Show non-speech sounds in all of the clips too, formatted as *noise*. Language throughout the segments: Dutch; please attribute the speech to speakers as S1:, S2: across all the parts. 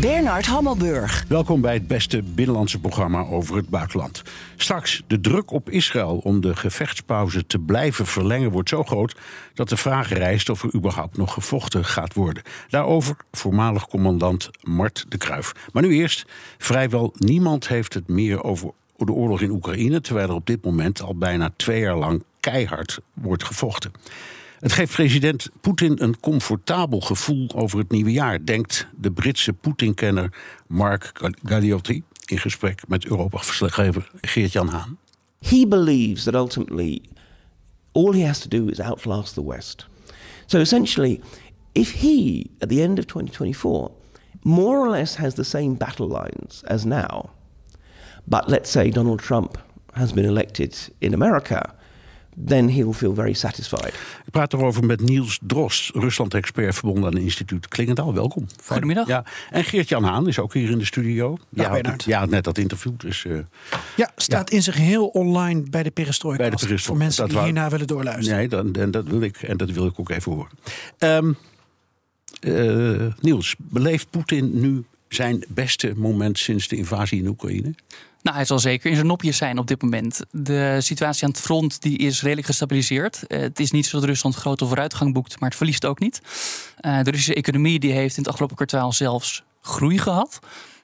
S1: Bernard Hammelburg.
S2: Welkom bij het beste binnenlandse programma over het buitenland. Straks, de druk op Israël om de gevechtspauze te blijven verlengen wordt zo groot dat de vraag rijst of er überhaupt nog gevochten gaat worden. Daarover voormalig commandant Mart de Kruif. Maar nu eerst, vrijwel niemand heeft het meer over de oorlog in Oekraïne, terwijl er op dit moment al bijna twee jaar lang keihard wordt gevochten. Het geeft president Poetin een comfortabel gevoel over het nieuwe jaar, denkt de Britse Poetin-kenner Mark Galliotti in gesprek met Europa-verslaggever Geert-Jan Haan.
S3: He believes that ultimately all he has to do is outlast the West. So essentially, if he, at the end of 2024, more or less has the same battle lines as now, but let's say Donald Trump has been elected in America then he will feel very satisfied.
S2: Ik praat erover met Niels Drost, Rusland-expert verbonden aan het instituut Klingendaal. Welkom.
S4: Goedemiddag.
S2: Ja. En Geert-Jan Haan is ook hier in de studio.
S4: Ja,
S2: ja, net dat interview. Dus, uh,
S4: ja, staat in zijn geheel online bij de Perestroika.
S2: Bij de Perestroika.
S4: Voor mensen die hierna willen doorluisteren.
S2: Nee, dan, en dat wil ik en dat wil ik ook even horen. Um, uh, Niels, beleeft Poetin nu zijn beste moment sinds de invasie in Oekraïne?
S5: Nou, hij zal zeker in zijn nopjes zijn op dit moment. De situatie aan het front die is redelijk gestabiliseerd. Eh, het is niet zo dat Rusland grote vooruitgang boekt, maar het verliest ook niet. Uh, de Russische economie die heeft in het afgelopen kwartaal zelfs groei gehad.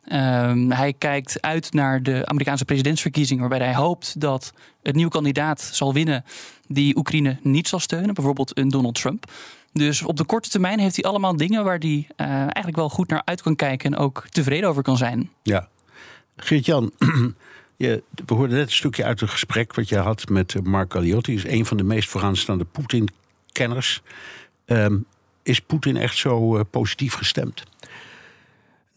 S5: Uh, hij kijkt uit naar de Amerikaanse presidentsverkiezingen, waarbij hij hoopt dat een nieuwe kandidaat zal winnen die Oekraïne niet zal steunen, bijvoorbeeld een Donald Trump. Dus op de korte termijn heeft hij allemaal dingen waar hij uh, eigenlijk wel goed naar uit kan kijken en ook tevreden over kan zijn.
S2: Ja, Geert-Jan, *clears throat* we hoorden net een stukje uit het gesprek wat je had met Mark Galliotti. is een van de meest vooraanstaande Poetin-kenners. Um, is Poetin echt zo uh, positief gestemd?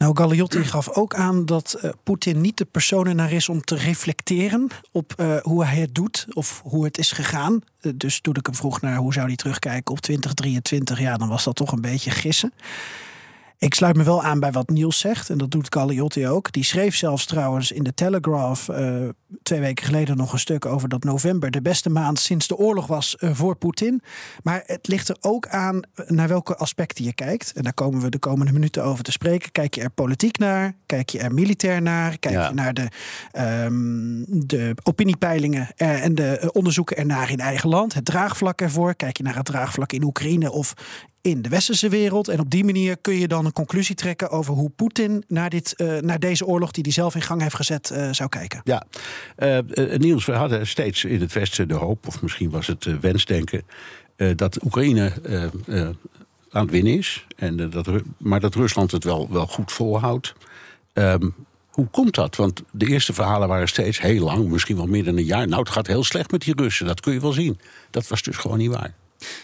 S4: Nou, Galliotti gaf ook aan dat uh, Poetin niet de persoon naar is om te reflecteren op uh, hoe hij het doet of hoe het is gegaan. Uh, dus toen ik hem vroeg naar hoe zou hij terugkijken op 2023, ja, dan was dat toch een beetje gissen. Ik sluit me wel aan bij wat Niels zegt. En dat doet Galliotti ook. Die schreef zelfs trouwens in de Telegraph uh, twee weken geleden nog een stuk over dat november de beste maand sinds de oorlog was uh, voor Poetin. Maar het ligt er ook aan naar welke aspecten je kijkt. En daar komen we de komende minuten over te spreken. Kijk je er politiek naar? Kijk je er militair naar? Kijk ja. je naar de, um, de opiniepeilingen en de onderzoeken ernaar in eigen land? Het draagvlak ervoor? Kijk je naar het draagvlak in Oekraïne of in de westerse wereld. En op die manier kun je dan een conclusie trekken over hoe Poetin naar, dit, uh, naar deze oorlog die hij zelf in gang heeft gezet uh, zou kijken.
S2: Ja, uh, Niels, we hadden steeds in het westen de hoop, of misschien was het wensdenken, dat Oekraïne aan het winnen is. En, dat, maar dat Rusland het wel, wel goed volhoudt. Um, hoe komt dat? Want de eerste verhalen waren steeds heel lang, misschien wel meer dan een jaar. Nou, het gaat heel slecht met die Russen, dat kun je wel zien. Dat was dus gewoon niet waar.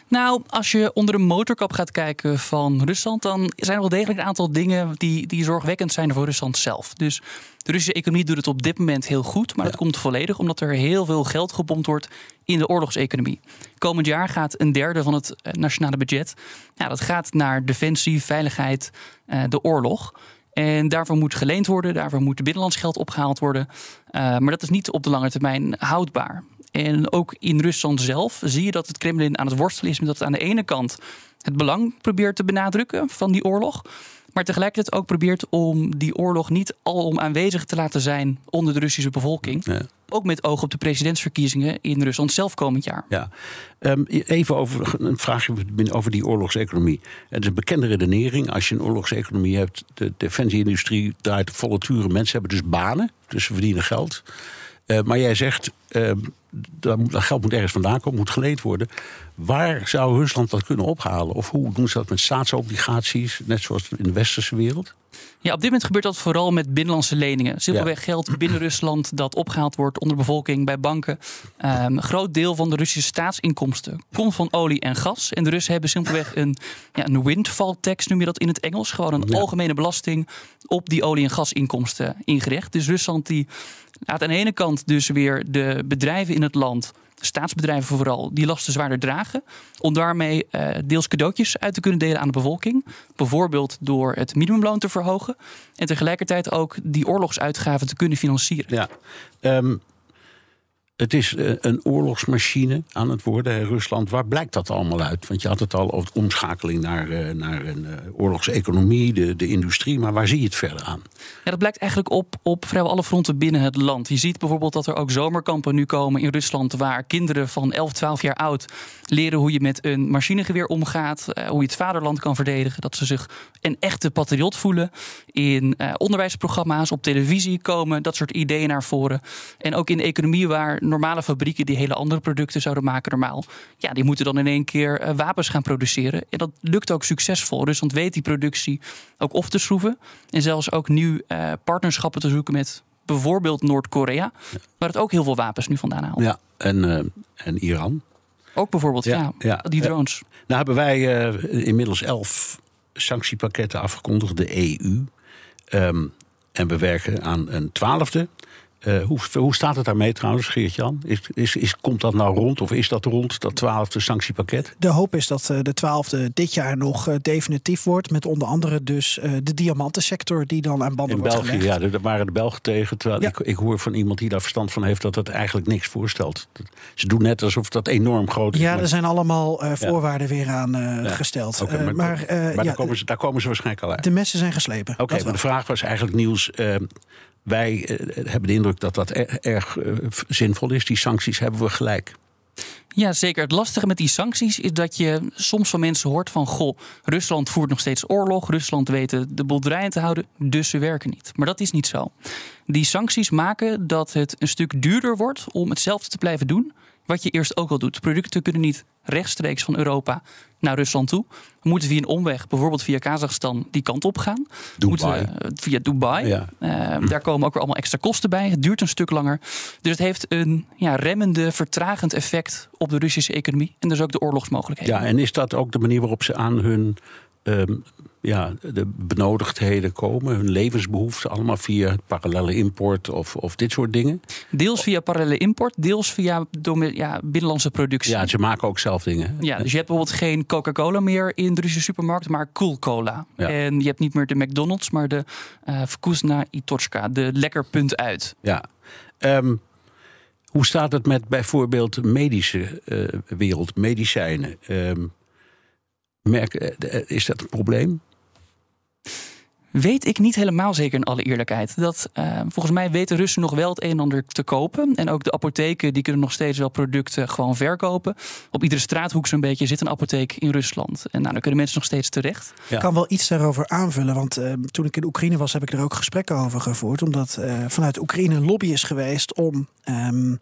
S5: Nou, als je onder de motorkap gaat kijken van Rusland, dan zijn er wel degelijk een aantal dingen die, die zorgwekkend zijn voor Rusland zelf. Dus de Russische economie doet het op dit moment heel goed, maar dat komt volledig omdat er heel veel geld gepompt wordt in de oorlogseconomie. Komend jaar gaat een derde van het nationale budget, nou, dat gaat naar defensie, veiligheid, de oorlog. En daarvoor moet geleend worden, daarvoor moet binnenlands geld opgehaald worden. Uh, maar dat is niet op de lange termijn houdbaar. En ook in Rusland zelf zie je dat het Kremlin aan het worstelen is met dat aan de ene kant het belang probeert te benadrukken van die oorlog. Maar tegelijkertijd ook probeert om die oorlog niet alom aanwezig te laten zijn onder de Russische bevolking. Ja. Ook met oog op de presidentsverkiezingen in Rusland zelf komend jaar.
S2: Ja, um, even over een vraagje over die oorlogseconomie. Het is een bekende redenering. Als je een oorlogseconomie hebt, de defensieindustrie draait volle turen. Mensen hebben dus banen, dus ze verdienen geld. Eh, maar jij zegt, uh, dat, dat geld moet ergens vandaan komen, moet geleend worden. Waar zou Rusland dat kunnen ophalen? Of hoe doen ze dat met staatsobligaties, net zoals in de westerse wereld?
S5: Ja, op dit moment gebeurt dat vooral met binnenlandse leningen. Simpelweg geld binnen Rusland dat opgehaald wordt onder bevolking bij banken. Um, een groot deel van de Russische staatsinkomsten komt van olie en gas. En de Russen hebben simpelweg een, ja, een windfall tax, noem je dat in het Engels. Gewoon een algemene belasting op die olie- en gasinkomsten ingericht. Dus Rusland die aan de ene kant dus weer de bedrijven in het land staatsbedrijven vooral, die lasten zwaarder dragen. Om daarmee uh, deels cadeautjes uit te kunnen delen aan de bevolking. Bijvoorbeeld door het minimumloon te verhogen. En tegelijkertijd ook die oorlogsuitgaven te kunnen financieren.
S2: Ja, um, het is eh, een oorlogsmachine aan het worden, Rusland. Waar blijkt dat allemaal uit? Want je had het al over de omschakeling naar, eh, naar een eh, oorlogseconomie, de, de industrie. Maar waar zie je het verder aan?
S5: Ja, dat blijkt eigenlijk op, op vrijwel alle fronten binnen het land. Je ziet bijvoorbeeld dat er ook zomerkampen nu komen in Rusland... waar kinderen van 11, 12 jaar oud leren hoe je met een machinegeweer omgaat... hoe je het vaderland kan verdedigen. Dat ze zich een echte patriot voelen. In onderwijsprogramma's op televisie komen dat soort ideeën naar voren. En ook in de economie waar normale fabrieken die hele andere producten zouden maken normaal. Ja, die moeten dan in één keer uh, wapens gaan produceren. En dat lukt ook succesvol. Rusland weet die productie ook op te schroeven. En zelfs ook nu uh, partnerschappen te zoeken met bijvoorbeeld Noord-Korea. Waar het ook heel veel wapens nu vandaan haalt.
S2: Ja, en, uh, en Iran.
S5: Ook bijvoorbeeld, ja, ja, die drones.
S2: nou hebben wij inmiddels elf sanctiepakketten afgekondigd, de EU. Um, en we werken aan een twaalfde. Uh, hoe, hoe, staat het daarmee trouwens, Geert-Jan? Is, is, is, komt dat nou rond of is dat rond, dat twaalfde sanctiepakket?
S4: De hoop is dat uh, de twaalfde dit jaar nog uh, definitief wordt. Met onder andere dus de diamantensector die dan aan banden
S2: In
S4: wordt
S2: België,
S4: gelegd.
S2: ja, daar waren de Belgen tegen. Terwijl ja. ik, ik, hoor van iemand die daar verstand van heeft dat het eigenlijk niks voorstelt. Ze doen net alsof dat enorm groot is.
S4: Ja,
S2: maar...
S4: er zijn allemaal voorwaarden ja. weer aan ja. gesteld.
S2: Okay, maar, maar, maar daar, komen ze, daar komen ze waarschijnlijk al uit.
S4: De messen zijn geslepen.
S2: Oké, okay, maar de vraag was eigenlijk nieuws wij uh, hebben de indruk dat dat er, erg uh, zinvol is. Die sancties hebben we gelijk.
S5: Ja, zeker. Het lastige met die sancties is dat je soms van mensen hoort van... goh, Rusland voert nog steeds oorlog. Rusland weet de boerderijen te houden, dus ze werken niet. Maar dat is niet zo. Die sancties maken dat het een stuk duurder wordt om hetzelfde te blijven doen... wat je eerst ook al doet. Producten kunnen niet rechtstreeks van Europa naar Rusland toe. We moeten via een omweg, bijvoorbeeld via Kazachstan, die kant op gaan.
S2: Dubai.
S5: Moeten, via Dubai.
S2: Ja.
S5: Uh, daar komen ook weer allemaal extra kosten bij. Het duurt een stuk langer. Dus het heeft een ja, remmende, vertragend effect op de Russische economie. En dus ook de oorlogsmogelijkheden.
S2: Ja, en is dat ook de manier waarop ze aan hun um, ja, de benodigdheden komen, hun levensbehoeften, allemaal via parallele import of, of dit soort dingen?
S5: Deels via parallele import, deels via ja, binnenlandse productie.
S2: Ja, ze maken ook zelf dingen.
S5: Ja, dus je hebt bijvoorbeeld geen Coca-Cola meer in de Russische supermarkt, maar Cool Cola. Ja. En je hebt niet meer de McDonald's, maar de uh, Vkusna Itochka, de lekker punt uit.
S2: Ja. Um, hoe staat het met bijvoorbeeld medische uh, wereld, medicijnen? Um, merk, is dat een probleem?
S5: Weet ik niet helemaal zeker in alle eerlijkheid. Dat, uh, volgens mij weten Russen nog wel het een en ander te kopen. En ook de apotheken die kunnen nog steeds wel producten gewoon verkopen. Op iedere straathoek zo'n beetje zit een apotheek in Rusland. En nou, dan kunnen mensen nog steeds terecht.
S4: Ja. Ik kan wel iets daarover aanvullen. Want uh, toen ik in Oekraïne was, heb ik er ook gesprekken over gevoerd. Omdat uh, vanuit Oekraïne een lobby is geweest om... Um,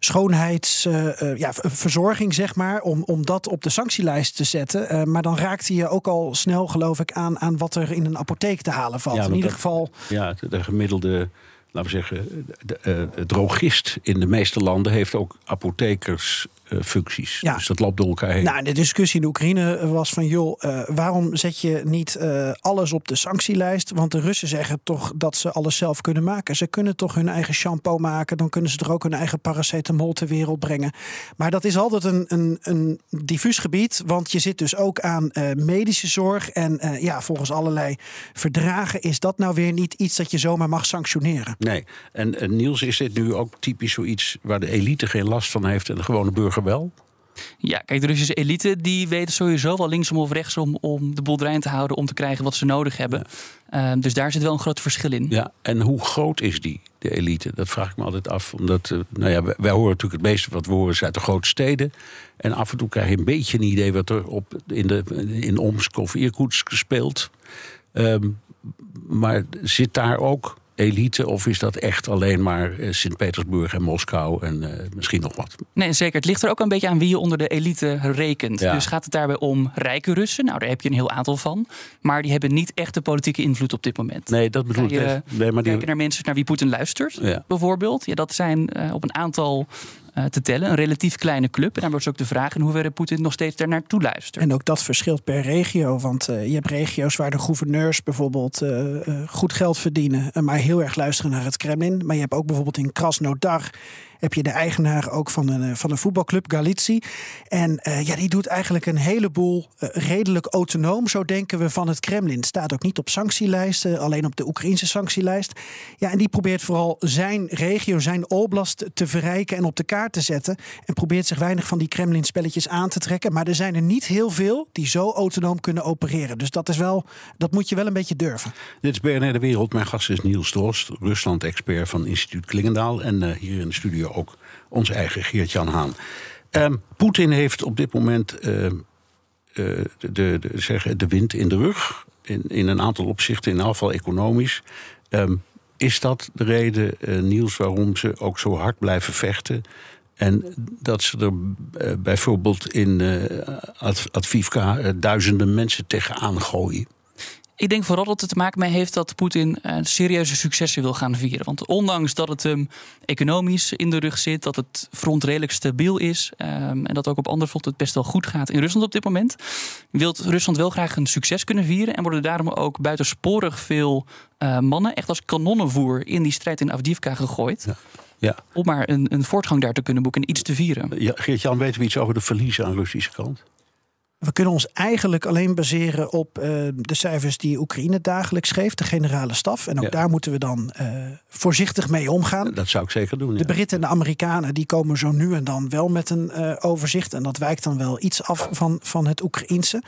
S4: schoonheidsverzorging, uh, ja, verzorging, zeg maar, om, om dat op de sanctielijst te zetten. Uh, maar dan raakte je ook al snel, geloof ik, aan, aan wat er in een apotheek te halen valt.
S2: Ja,
S4: in ieder
S2: dat,
S4: geval.
S2: Ja, de, de gemiddelde. Laten we zeggen, de, drogist in de meeste landen heeft ook apothekersfuncties.
S4: Ja.
S2: Dus dat loopt door elkaar heen.
S4: Nou, de discussie in de Oekraïne was van... joh, uh, waarom zet je niet uh, alles op de sanctielijst? Want de Russen zeggen toch dat ze alles zelf kunnen maken. Ze kunnen toch hun eigen shampoo maken. Dan kunnen ze er ook hun eigen paracetamol ter wereld brengen. Maar dat is altijd een, een, een diffuus gebied. Want je zit dus ook aan uh, medische zorg. En ja, volgens allerlei verdragen is dat nou weer niet iets... dat je zomaar mag sanctioneren.
S2: Nee, en, en Niels, is dit nu ook typisch zoiets... waar de elite geen last van heeft en de gewone burger wel?
S5: Ja, kijk, de Russische elite die weten sowieso wel linksom of rechtsom om de boel te houden om te krijgen wat ze nodig hebben. Ja. Uh, dus daar zit wel een groot verschil in.
S2: Ja, en hoe groot is die, de elite? Dat vraag ik me altijd af. Omdat, uh, nou ja, wij, wij, horen natuurlijk het meeste wat we horen is uit de grote steden. En af en toe krijg je een beetje een idee wat er op, in, de, in Omsk of Irkutsk speelt. Um, maar zit daar ook elite of is dat echt alleen maar eh, Sint-Petersburg en Moskou en eh, misschien nog wat?
S5: Nee, zeker. Het ligt er ook een beetje aan wie je onder de elite rekent.
S2: Ja.
S5: Dus gaat het daarbij om rijke Russen? Nou, daar heb je een heel aantal van. Maar die hebben niet echt de politieke invloed op dit moment.
S2: Nee, dat bedoel ik. even. Nee, maar die,
S5: Kijken naar mensen naar wie Poetin luistert,
S2: Ja.
S5: bijvoorbeeld. Ja, dat zijn eh, op een aantal eh, te tellen. Een relatief kleine club. En daar wordt ook de vraag in hoeverre Poetin nog steeds daar naartoe luistert.
S4: En ook dat verschilt per regio. Want eh, je hebt regio's waar de gouverneurs bijvoorbeeld eh, eh, goed geld verdienen. en maar heel erg luisteren naar het Kremlin. Maar je hebt ook bijvoorbeeld in Krasnodar. Heb je de eigenaar ook van een, eh, van een voetbalclub, Galici. En eh, ja, die doet eigenlijk een heleboel eh, redelijk autonoom. Zo denken we van het Kremlin. Staat ook niet op sanctielijsten, alleen op de Oekraïnse sanctielijst. Ja, en die probeert vooral zijn regio, zijn oblast te verrijken en op de kaart te zetten. En probeert zich weinig van die Kremlin-spelletjes aan te trekken. Maar er zijn er niet heel veel die zo autonoom kunnen opereren. Dus dat, is wel, dat moet je wel een beetje durven.
S2: Dit is BNR De Wereld. Mijn gast is Niels Drost, Rusland-expert van instituut Klingendaal. En hier in de studio ook onze eigen Geert-Jan Haan. Ehm, Poetin heeft op dit moment ehm, eh, de, de, de, de wind in de rug. In, in een aantal opzichten, in geval economisch. Ehm, is dat de reden, eh, Niels, waarom ze ook zo hard blijven vechten? En dat ze er eh, bijvoorbeeld in Ad- Advivka duizenden mensen tegenaan gooien?
S5: Ik denk vooral dat het te maken mee heeft dat Poetin eh, serieuze successen wil gaan vieren. Want ondanks dat het hem economisch in de rug zit, dat het front redelijk stabiel is ehm, en dat ook op andere fronten het best wel goed gaat in Rusland op dit moment, wil Rusland wel graag een succes kunnen vieren en worden daarom ook buitensporig veel eh, mannen echt als kanonnenvoer in die strijd in Avdiivka gegooid.
S2: Ja. Ja.
S5: Om maar een, een voortgang daar te kunnen boeken en iets te vieren.
S2: Ja, Geert-Jan, weten we iets over de verliezen aan de Russische kant?
S4: We kunnen ons eigenlijk alleen baseren op eh, de cijfers die Oekraïne dagelijks geeft, de generale staf. En ook
S2: Ja.
S4: daar moeten we dan eh, voorzichtig mee omgaan.
S2: Dat zou ik zeker doen.
S4: De
S2: Ja.
S4: Britten en de Amerikanen die komen zo nu en dan wel met een eh, overzicht. En dat wijkt dan wel iets af van, van het Oekraïense.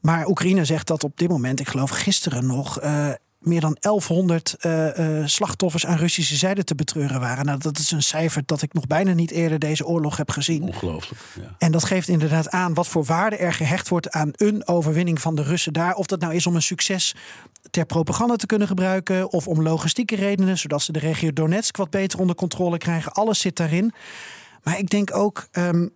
S4: Maar Oekraïne zegt dat op dit moment, ik geloof gisteren nog, meer dan 1100 eh, eh, slachtoffers aan Russische zijde te betreuren waren. Nou, dat is een cijfer dat ik nog bijna niet eerder deze oorlog heb gezien.
S2: Ongelooflijk. Ja.
S4: En dat geeft inderdaad aan wat voor waarde er gehecht wordt aan een overwinning van de Russen daar. Of dat nou is om een succes ter propaganda te kunnen gebruiken. Of om logistieke redenen, zodat ze de regio Donetsk wat beter onder controle krijgen. Alles zit daarin. Maar ik denk ook, ehm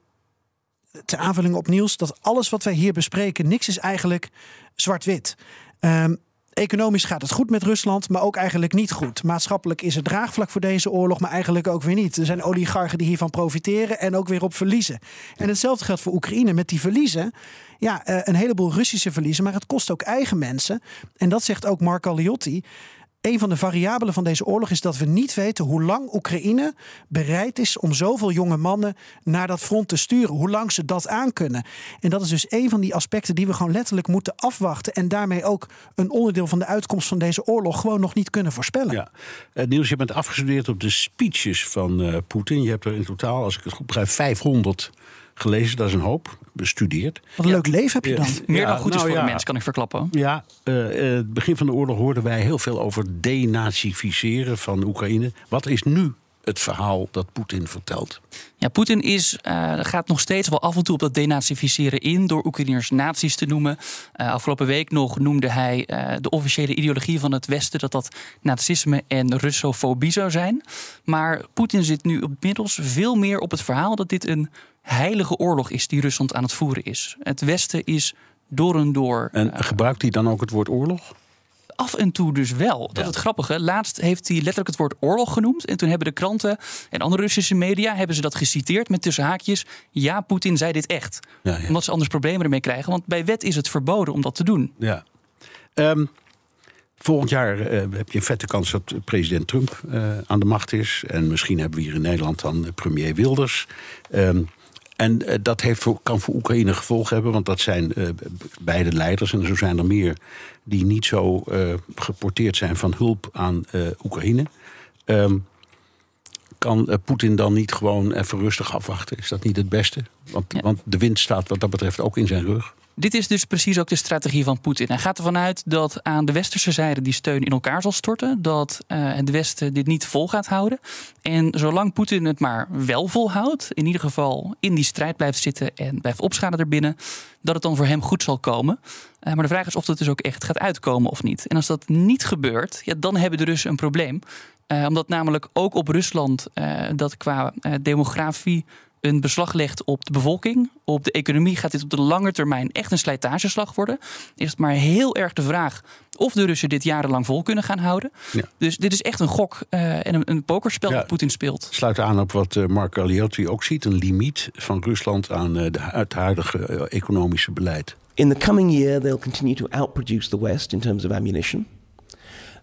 S4: ter aanvulling op Niels, dat alles wat wij hier bespreken, niks is eigenlijk zwart-wit. Ehm, Economisch gaat het goed met Rusland, maar ook eigenlijk niet goed. Maatschappelijk is er draagvlak voor deze oorlog, maar eigenlijk ook weer niet. Er zijn oligarchen die hiervan profiteren en ook weer op verliezen. En hetzelfde geldt voor Oekraïne met die verliezen. Ja, eh, een heleboel Russische verliezen, maar het kost ook eigen mensen. En dat zegt ook Mark Galliotti. Een van de variabelen van deze oorlog is dat we niet weten hoe lang Oekraïne bereid is om zoveel jonge mannen naar dat front te sturen. Hoe lang ze dat aankunnen. En dat is dus een van die aspecten die we gewoon letterlijk moeten afwachten. En daarmee ook een onderdeel van de uitkomst van deze oorlog gewoon nog niet kunnen voorspellen.
S2: Ja. Niels, je bent afgestudeerd op de speeches van eh, Poetin. Je hebt er in totaal, als ik het goed begrijp, 500 gelezen. Dat is een hoop. Bestudeerd.
S4: Wat een leuk leven heb je dan.
S5: Meer dan goed is
S2: nou
S5: voor
S2: ja.
S5: de mens, kan ik verklappen.
S2: Ja, eh, eh, het begin van de oorlog hoorden wij heel veel over denazificeren van Oekraïne. Wat is nu het verhaal dat Poetin vertelt?
S5: Ja, Poetin is, eh, gaat nog steeds wel af en toe op dat denazificeren in door Oekraïners nazi's te noemen. Eh, afgelopen week nog noemde hij eh, de officiële ideologie van het Westen dat dat nazisme en Russofobie zou zijn. Maar Poetin zit nu inmiddels veel meer op het verhaal dat dit een heilige oorlog is die Rusland aan het voeren is. Het Westen is door en door
S2: En gebruikt hij dan ook het woord oorlog?
S5: af en toe dus wel. Dat is het grappige. Laatst heeft hij letterlijk het woord oorlog genoemd. En toen hebben de kranten en andere Russische media... hebben ze dat geciteerd met tussen haakjes... ja, Poetin zei dit echt.
S2: Ja, ja.
S5: Omdat ze anders problemen ermee krijgen. Want bij wet is het verboden om dat te doen.
S2: Ja. Ehm, volgend jaar eh, heb je een vette kans dat president Trump eh, aan de macht is. En misschien hebben we hier in Nederland dan eh, premier Wilders. Ehm, en eh, dat heeft voor, kan voor Oekraïne gevolgen hebben, want dat zijn eh, beide leiders. En zo zijn er meer die niet zo eh, geporteerd zijn van hulp aan Oekraïne. Ehm, kan Poetin dan niet gewoon even rustig afwachten? Is dat niet het beste? Want,
S5: Ja.
S2: want de wind staat wat dat betreft ook in zijn rug.
S5: Dit is dus precies ook de strategie van Poetin. Hij gaat ervan uit dat aan de westerse zijde die steun in elkaar zal storten. Dat eh, het Westen dit niet vol gaat houden. En zolang Poetin het maar wel volhoudt, in ieder geval in die strijd blijft zitten en blijft opschalen erbinnen, dat het dan voor hem goed zal komen. Eh, maar de vraag is of dat dus ook echt gaat uitkomen of niet. En als dat niet gebeurt, ja, dan hebben de Russen een probleem. Uh, omdat namelijk ook op Rusland dat qua demografie een beslag legt op de bevolking, op de economie, gaat dit op de lange termijn echt een slijtageslag worden. Is het maar heel erg de vraag of de Russen dit jarenlang vol kunnen gaan houden. Ja. Dus dit is echt een gok uh, en een, een pokerspel ja, dat Poetin speelt.
S2: Sluit aan op wat uh, Mark Galeotti ook ziet: een limiet van Rusland aan uh, de, het huidige economische beleid.
S3: In the coming year, they'll continue to outproduce the West in terms of ammunition.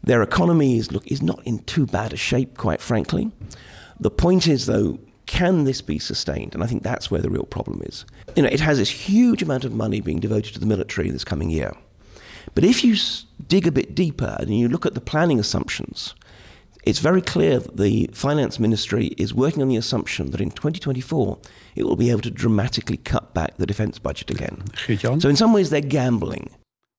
S3: Their economy is, look, is not in too bad a shape, quite frankly. The point is, though, can this be sustained? And I think that's where the real problem is. You know, it has this huge amount of money being devoted to the military this coming year. But if you dig a bit deeper and you look at the planning assumptions, it's very clear that the finance ministry is working on the assumption that in 2024 it will be able to dramatically cut back the defense budget again. So in some ways they're gambling.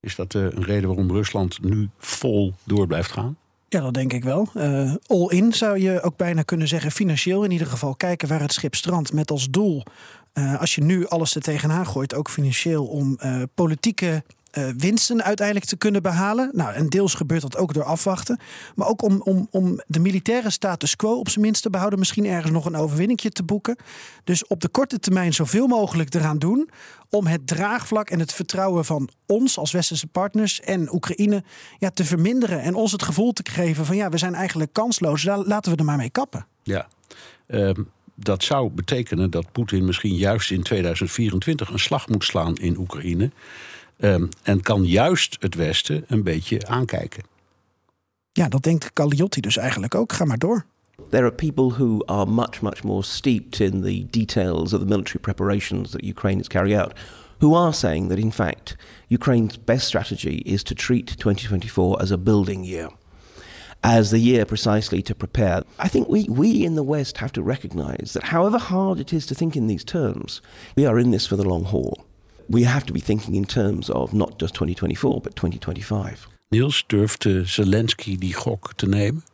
S2: Is dat uh, een reden waarom Rusland nu vol door blijft gaan?
S4: Ja, dat denk ik wel. Uh, all in zou je ook bijna kunnen zeggen. Financieel in ieder geval kijken waar het schip strandt. Met als doel, uh, als je nu alles er tegenaan gooit, ook financieel, om uh, politieke uh, winsten uiteindelijk te kunnen behalen. Nou, en deels gebeurt dat ook door afwachten. Maar ook om, om, om de militaire status quo op zijn minst te behouden. Misschien ergens nog een overwinningje te boeken. Dus op de korte termijn zoveel mogelijk eraan doen. Om het draagvlak en het vertrouwen van ons als westerse partners en Oekraïne ja, te verminderen. En ons het gevoel te geven van ja, we zijn eigenlijk kansloos. Laten we er maar mee kappen.
S2: Ja. Um dat zou betekenen dat Poetin misschien juist in 2024 een slag moet slaan in Oekraïne. Um, en kan juist het Westen een beetje aankijken.
S4: Ja, dat denkt Cagliotti dus eigenlijk ook. Ga maar door.
S3: There are people who are much, much more steeped in the details of the military preparations that Ukraine is carrying out, who are saying that in fact Ukraine's best strategy is to treat 2024 as a building year, as the year precisely to prepare. I think we, we in the West have to recognize that however hard it is to think in these terms, we are in this for the long haul. We have to be thinking in terms of not just 2024, but 2025.
S2: Niels, durft Zelensky die gok te nemen?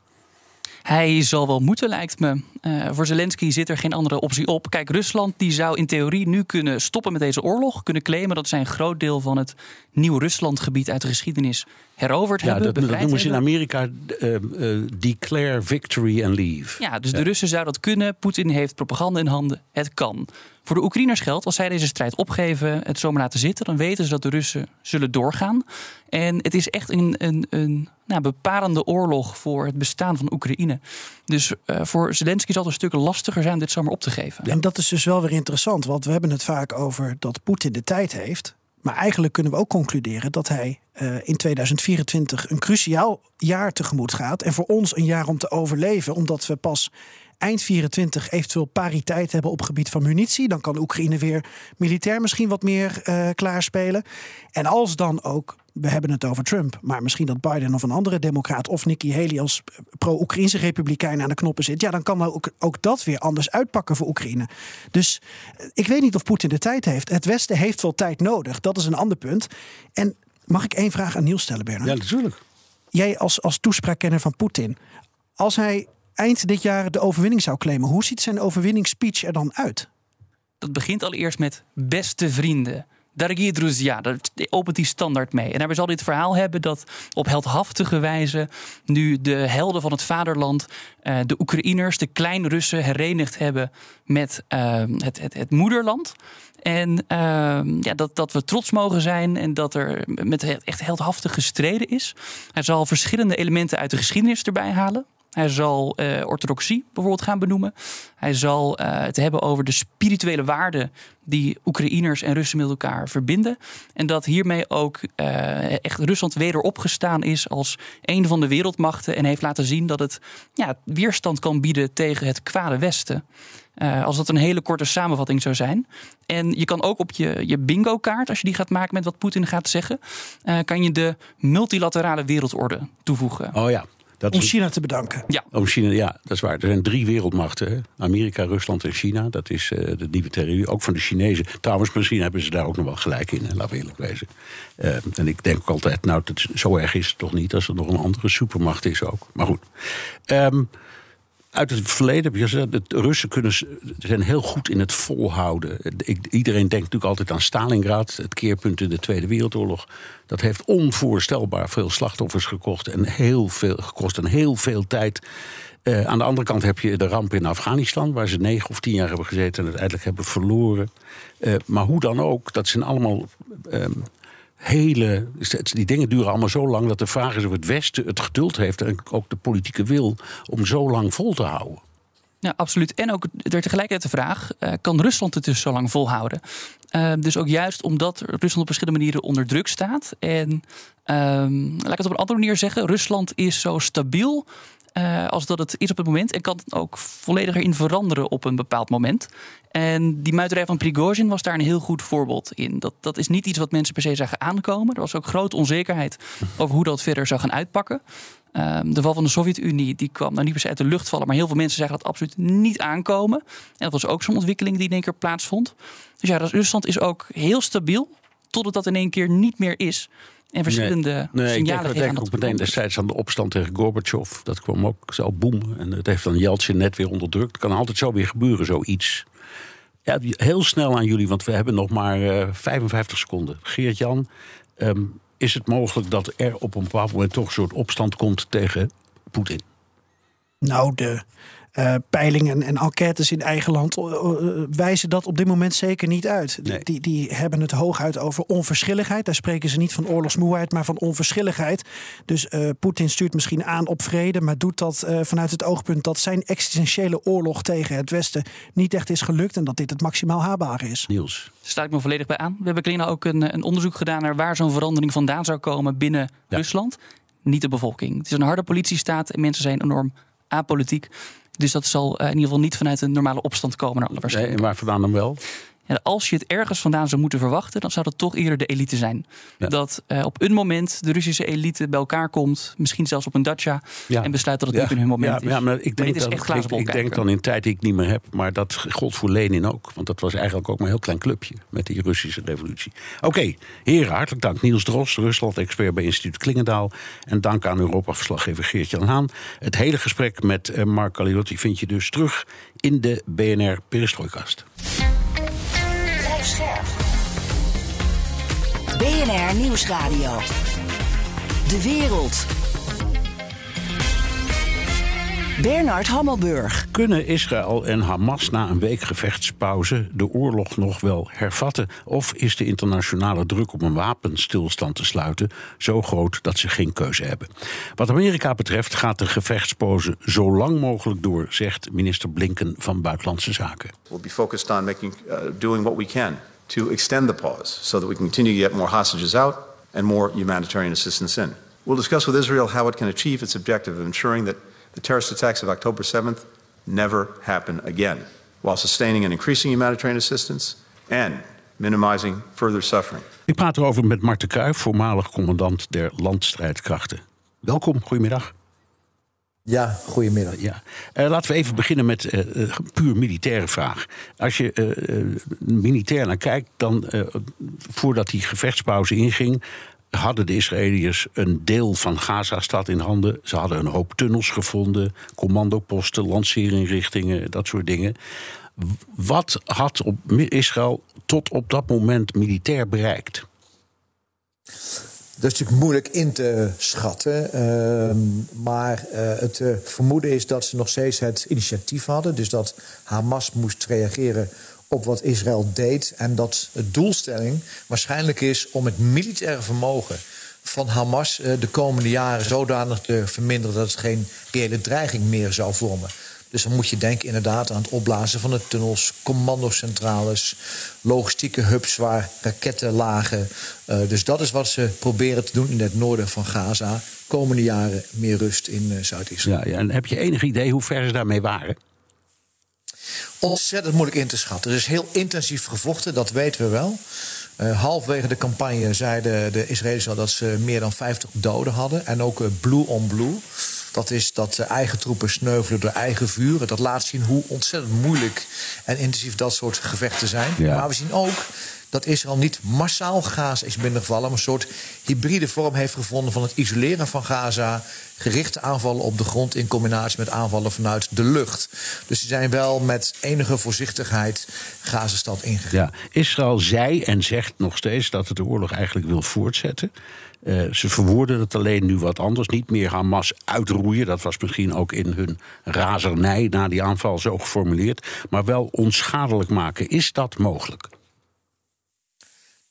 S5: Hij zal wel moeten, lijkt me. Uh, voor Zelensky zit er geen andere optie op. Kijk, Rusland die zou in theorie nu kunnen stoppen met deze oorlog. Kunnen claimen dat zij een groot deel van het Nieuw-Rusland-gebied uit de geschiedenis heroverd
S2: ja,
S5: hebben.
S2: Dat, dat noemen ze in Amerika uh, uh, declare victory and leave.
S5: Ja, dus de Russen zouden dat kunnen. Poetin heeft propaganda in handen. Het kan. Voor de Oekraïners geldt, als zij deze strijd opgeven, het zomaar laten zitten, dan weten ze dat de Russen zullen doorgaan. En het is echt een, een, een nou, bepalende oorlog voor het bestaan van Oekraïne. Dus uh, voor Zelensky zal het een stuk lastiger zijn dit zomaar op te geven.
S4: En dat is dus wel weer interessant, want we hebben het vaak over dat Poetin de tijd heeft. Maar eigenlijk kunnen we ook concluderen dat hij uh, in 2024 een cruciaal jaar tegemoet gaat. En voor ons een jaar om te overleven, omdat we pas eind 24 eventueel pariteit hebben op gebied van munitie. Dan kan Oekraïne weer militair misschien wat meer uh, klaarspelen. En als dan ook, we hebben het over Trump, maar misschien dat Biden of een andere democraat of Nikki Haley als pro-Oekraïnse republikein aan de knoppen zit, ja, dan kan ook, ook dat weer anders uitpakken voor Oekraïne. Dus eh, ik weet niet of Poetin de tijd heeft. Het Westen heeft wel tijd nodig. Dat is een ander punt. En mag ik één vraag aan Niels stellen, Bernard?
S2: Ja, natuurlijk.
S4: Jij als, als toespraakkenner van Poetin, als hij eind dit jaar de overwinning zou claimen. Hoe ziet zijn overwinningsspeech er dan uit?
S5: Dat begint allereerst met beste vrienden. Daragie Druzia, daar opent die standaard mee. En daarbij zal dit verhaal hebben dat op heldhaftige wijze nu de helden van het vaderland, uh, de Oekraïners, de Klein-Russen herenigd hebben met uh, het, het, het, moederland. En uh, ja, dat, dat we trots mogen zijn en dat er met echt heldhaftig gestreden is. Hij zal verschillende elementen uit de geschiedenis erbij halen. Hij zal uh, orthodoxie bijvoorbeeld gaan benoemen. Hij zal uh, het hebben over de spirituele waarden die Oekraïners en Russen met elkaar verbinden. En dat hiermee ook uh, echt Rusland weder opgestaan is als een van de wereldmachten. En heeft laten zien dat het ja, weerstand kan bieden tegen het kwade Westen. Als dat een hele korte samenvatting zou zijn. En je kan ook op je, je bingo-kaart, als je die gaat maken met wat Poetin gaat zeggen, kan je de multilaterale wereldorde toevoegen.
S2: Oh ja.
S4: Dat om China te bedanken.
S5: Ja.
S2: Om China, ja, dat is waar. Er zijn drie wereldmachten: hè? Amerika, Rusland en China. Dat is uh, de nieuwe theorie. Ook van de Chinezen. Trouwens, misschien hebben ze daar ook nog wel gelijk in. Laten we eerlijk wezen. Uh, en ik denk ook altijd, nou, dat, zo erg is het toch niet als er nog een andere supermacht is ook. Maar goed. Um, uit het verleden heb je gezegd, de Russen kunnen, zijn heel goed in het volhouden. Iedereen denkt natuurlijk altijd aan Stalingrad, het keerpunt in de Tweede Wereldoorlog. Dat heeft onvoorstelbaar veel slachtoffers gekost en heel veel, gekost en heel veel tijd. Uh, aan de andere kant heb je de ramp in Afghanistan, waar ze negen of tien jaar hebben gezeten en uiteindelijk hebben verloren. Uh, maar hoe dan ook, dat zijn allemaal um, hele. Die dingen duren allemaal zo lang dat de vraag is of het Westen het geduld heeft en ook de politieke wil om zo lang vol te houden.
S5: Ja, absoluut. En ook er tegelijkertijd de vraag: uh, kan Rusland het dus zo lang volhouden? Uh, dus ook juist omdat Rusland op verschillende manieren onder druk staat. En um, laat ik het op een andere manier zeggen: Rusland is zo stabiel uh, als dat het is op het moment. En kan het ook volledig erin veranderen op een bepaald moment. En die muiterij van Prigozhin was daar een heel goed voorbeeld in. Dat, dat is niet iets wat mensen per se zagen aankomen. Er was ook grote onzekerheid over hoe dat verder zou gaan uitpakken. Um, de val van de Sovjet-Unie die kwam nou niet per se uit de lucht vallen, maar heel veel mensen zeggen dat absoluut niet aankomen. En dat was ook zo'n ontwikkeling die in één keer plaatsvond. Dus ja, Rusland is ook heel stabiel, totdat dat in één keer niet meer is. En verschillende
S2: nee, nee,
S5: signalen
S2: ik denk, denk ook meteen destijds aan de opstand tegen Gorbachev. Dat kwam ook zo boem. En het heeft dan Yeltsin net weer onderdrukt. Het kan altijd zo weer gebeuren, zoiets. Ja, heel snel aan jullie, want we hebben nog maar uh, 55 seconden. Geert-Jan, um, is het mogelijk dat er op een bepaald moment toch een soort opstand komt tegen Poetin?
S4: Nou, de uh, peilingen en enquêtes in eigen land uh, wijzen dat op dit moment zeker niet uit.
S2: Nee.
S4: Die, die hebben het hooguit over onverschilligheid. Daar spreken ze niet van oorlogsmoeheid, maar van onverschilligheid. Dus Poetin stuurt misschien aan op vrede, maar doet dat vanuit het oogpunt dat zijn existentiële oorlog tegen het Westen niet echt is gelukt en dat dit het maximaal haalbare is.
S2: Niels.
S5: Daar sta ik me volledig bij aan. We hebben Klina ook een, een onderzoek gedaan naar waar zo'n verandering vandaan zou komen binnen ja. Rusland. Niet de bevolking. Het is een harde politiestaat en mensen zijn enorm apolitiek. Dus dat zal in ieder geval niet vanuit een normale opstand komen.
S2: Nee, en waar vandaan dan wel?
S5: Ja, als je het ergens vandaan zou moeten verwachten, dan zou dat toch eerder de elite zijn. Ja. Dat uh, op een moment de Russische elite bij elkaar komt, misschien zelfs op een dacha, ja. en besluit dat het niet in hun moment
S2: is. Ja, maar ik denk,
S5: maar
S2: dat, ik, ik denk dan in tijd die ik niet meer heb, maar dat gold voor Lenin ook. Want dat was eigenlijk ook maar een heel klein clubje met die Russische revolutie. Oké, okay, heren, hartelijk dank. Niels Dros, Rusland-expert bij instituut Klingendaal. En dank aan Europa-verslaggever Geert-Jan Haan. Het hele gesprek met uh, Mark Galilotti vind je dus terug in de BNR Perestrooikast.
S1: BNR Nieuwsradio. De wereld. Bernard Hammelburg.
S2: Kunnen Israël en Hamas na een week gevechtspauze de oorlog nog wel hervatten? Of is de internationale druk om een wapenstilstand te sluiten zo groot dat ze geen keuze hebben? Wat Amerika betreft gaat de gevechtspauze zo lang mogelijk door, zegt minister Blinken van Buitenlandse Zaken.
S6: We'll be focused on making, uh, doing what we can to extend the pause so that we can continue to get more hostages out and more humanitarian assistance in. We'll discuss with Israel how it can achieve its objective of ensuring that the terrorist attacks of October 7th never happen again, while sustaining and increasing humanitarian assistance and minimizing further suffering.
S2: Ik praat erover met Marten Kruijf, voormalig commandant der landstrijdkrachten. Welkom, goedemiddag.
S7: Ja, goedemiddag.
S2: Ja. Uh, laten we even beginnen met uh, puur militaire vraag. Als je militair naar kijkt, dan voordat die gevechtspauze inging, hadden de Israëliërs een deel van Gaza-stad in handen. Ze hadden een hoop tunnels gevonden, commandoposten, lanceerinrichtingen, dat soort dingen. Wat had op Israël tot op dat moment militair bereikt?
S7: Dat is natuurlijk moeilijk in te schatten. Uh, maar uh, het uh, vermoeden is dat ze nog steeds het initiatief hadden. Dus dat Hamas moest reageren op wat Israël deed. En dat de doelstelling waarschijnlijk is om het militaire vermogen van Hamas uh, de komende jaren zodanig te verminderen dat het geen reële dreiging meer zou vormen. Dus dan moet je denken inderdaad aan het opblazen van de tunnels, commandocentrales, logistieke hubs waar raketten lagen. Uh, dus dat is wat ze proberen te doen in het noorden van Gaza. Komende jaren meer rust in uh, Zuid-Israël.
S2: Ja, ja, en heb je enig idee hoe ver ze daarmee waren?
S7: Ontzettend moeilijk in te schatten. Er is heel intensief gevochten, dat weten we wel. Uh, halfwege de campagne zeiden de Israëli's al dat ze meer dan 50 doden hadden. En ook blue on blue. Dat is dat eigen troepen sneuvelen door eigen vuur. Dat laat zien hoe ontzettend moeilijk en intensief dat soort gevechten zijn.
S2: Ja.
S7: Maar we zien ook dat Israël niet massaal Gaza is binnengevallen, maar een soort hybride vorm heeft gevonden van het isoleren van Gaza, gerichte aanvallen op de grond in combinatie met aanvallen vanuit de lucht. Dus ze zijn wel met enige voorzichtigheid Gazastad ingegaan.
S2: Ja, Israël zei en zegt nog steeds dat het de oorlog eigenlijk wil voortzetten. Uh, ze verwoorden het alleen nu wat anders. Niet meer Hamas uitroeien. Dat was misschien ook in hun razernij na die aanval zo geformuleerd. Maar wel onschadelijk maken. Is dat mogelijk?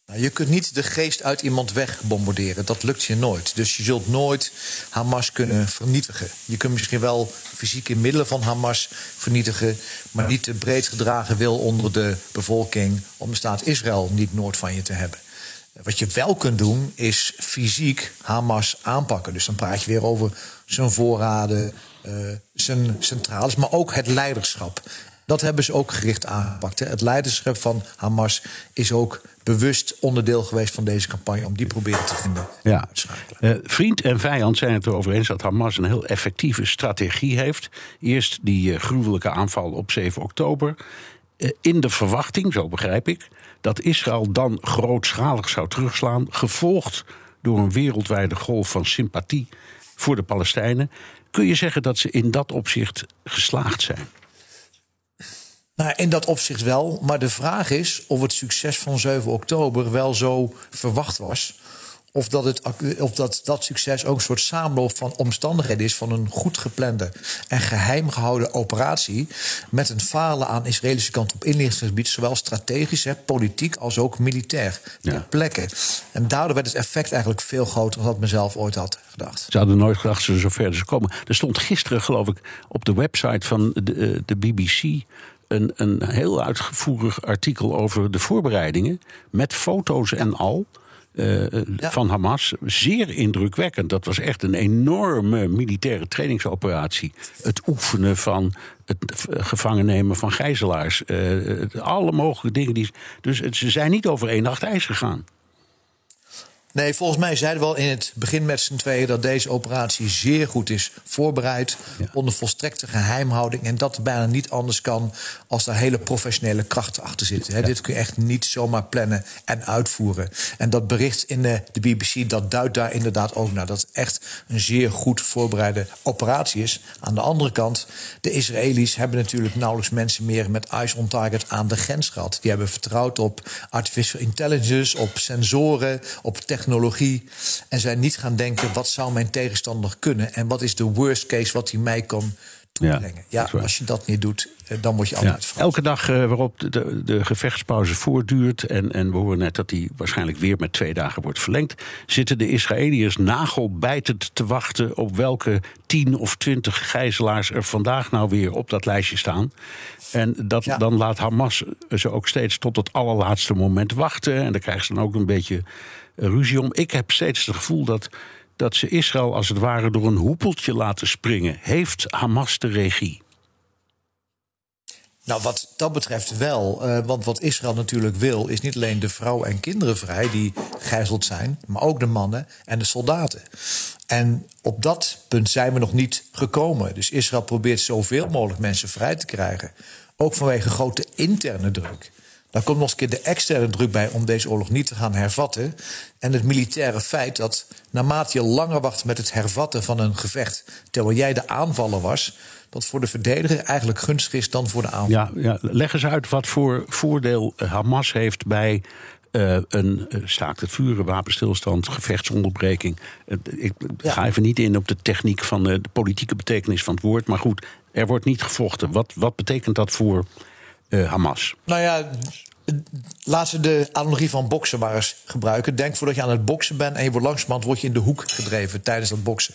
S7: Nou, je kunt niet de geest uit iemand wegbombarderen. Dat lukt je nooit. Dus je zult nooit Hamas kunnen vernietigen. Je kunt misschien wel fysieke middelen van Hamas vernietigen. maar niet de breed gedragen wil onder de bevolking. om de staat Israël niet noord van je te hebben. Wat je wel kunt doen, is fysiek Hamas aanpakken. Dus dan praat je weer over zijn voorraden, uh, zijn centrales, maar ook het leiderschap. Dat hebben ze ook gericht aangepakt. Hè. Het leiderschap van Hamas is ook bewust onderdeel geweest van deze campagne om die proberen te vinden.
S2: Ja. Uh, vriend en vijand zijn het erover eens dat Hamas een heel effectieve strategie heeft. Eerst die uh, gruwelijke aanval op 7 oktober. In de verwachting, zo begrijp ik, dat Israël dan grootschalig zou terugslaan, gevolgd door een wereldwijde golf van sympathie voor de Palestijnen. Kun je zeggen dat ze in dat opzicht geslaagd zijn?
S7: Nou, in dat opzicht wel. Maar de vraag is of het succes van 7 oktober wel zo verwacht was. Of dat, het, of dat dat succes ook een soort samenloop van omstandigheden is van een goed geplande en geheim gehouden operatie. Met een falen aan Israëlische kant op inlichtingsgebied, zowel strategisch, hè, politiek als ook militair. Ter plekke. En daardoor werd het effect eigenlijk veel groter dan ik mezelf ooit had gedacht.
S2: Ze hadden nooit gedacht dat ze zo ver komen. Er stond gisteren, geloof ik, op de website van de, eh, de BBC een, een heel uitgevoerig artikel over de voorbereidingen. Met foto's en al. Uh, van Hamas. Zeer indrukwekkend. Dat was echt een enorme militaire trainingsoperatie. Het oefenen van het gevangen nemen van gijzelaars. Uh, alle mogelijke dingen. Die, dus ze zijn niet over één nacht ijs gegaan.
S7: Nee, volgens mij zeiden we al in het begin met z'n tweeën dat deze operatie zeer goed is voorbereid. Onder volstrekte geheimhouding. En dat bijna niet anders kan als er hele professionele krachten achter zitten. Dit kun je echt niet zomaar plannen en uitvoeren. En dat bericht in de, de BBC dat duidt daar inderdaad ook naar. Dat het echt een zeer goed voorbereide operatie is. Aan de andere kant, de Israëli's hebben natuurlijk nauwelijks mensen meer met eyes on target aan de grens gehad. Die hebben vertrouwd op artificial intelligence, op sensoren, op technologie technologie. En zijn niet gaan denken: wat zou mijn tegenstander kunnen? En wat is de worst case wat hij mij kan toebrengen? Ja, ja als je dat niet doet, eh, dan word je altijd
S2: ja, Elke dag uh, waarop de, de, gevechtspauze voortduurt. En, en we horen net dat die waarschijnlijk weer met twee dagen wordt verlengd. Zitten de Israëliërs nagelbijtend te wachten op welke tien of twintig gijzelaars er vandaag nou weer op dat lijstje staan. En dat, dan laat Hamas ze ook steeds tot het allerlaatste moment wachten. En dan krijgen ze dan ook een beetje ruzie. Ik heb steeds het gevoel dat, dat ze Israël als het ware door een hoepeltje laten springen. Heeft Hamas de regie?
S7: Nou, wat dat betreft wel. Uh, want wat Israël natuurlijk wil, is niet alleen de vrouwen en kinderen vrij die gijzeld zijn, maar ook de mannen en de soldaten. En op dat punt zijn we nog niet gekomen. Dus Israël probeert zoveel mogelijk mensen vrij te krijgen. Ook vanwege grote interne druk. Dan komt nog eens een keer de externe druk bij om deze oorlog niet te gaan hervatten. En het militaire feit dat naarmate je langer wacht met het hervatten van een gevecht, terwijl jij de aanvaller was, dat voor de verdediger eigenlijk gunstiger is dan voor de aanvaller.
S2: Ja, ja, leg eens uit wat voor voordeel Hamas heeft bij uh, een uh, staakt het vuren, wapenstilstand, gevechtsonderbreking. Uh, ik ja. ga even niet in op de techniek van de politieke betekenis van het woord. Maar goed, er wordt niet gevochten. Wat, wat betekent dat voor uh, Hamas?
S7: Nou ja, laat ze de analogie van boksen maar eens gebruiken. Denk voordat je aan het boksen bent en je wordt langzamerhand word je in de hoek gedreven tijdens dat boksen.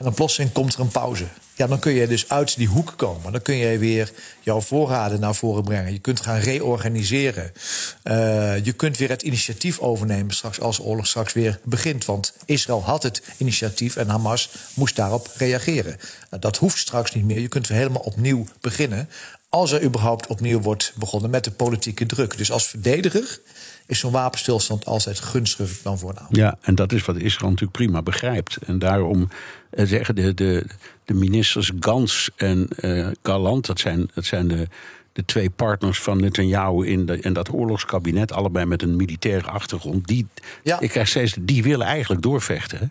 S7: En dan plotseling komt er een pauze. Ja, dan kun je dus uit die hoek komen. Dan kun je weer jouw voorraden naar voren brengen. Je kunt gaan reorganiseren. Uh, je kunt weer het initiatief overnemen straks als de oorlog straks weer begint. Want Israël had het initiatief en Hamas moest daarop reageren. Uh, dat hoeft straks niet meer. Je kunt weer helemaal opnieuw beginnen als er überhaupt opnieuw wordt begonnen met de politieke druk. Dus als verdediger is zo'n wapenstilstand altijd gunstiger dan voor een.
S2: Ja, en dat is wat Israël natuurlijk prima begrijpt. En daarom eh, zeggen de, de, de ministers Gans en uh, Galant, dat zijn, dat zijn de, de twee partners van Netanyahu in, de, in dat oorlogskabinet, allebei met een militaire achtergrond, die,
S7: Ja.
S2: ik krijg steeds, die willen eigenlijk doorvechten. Hè?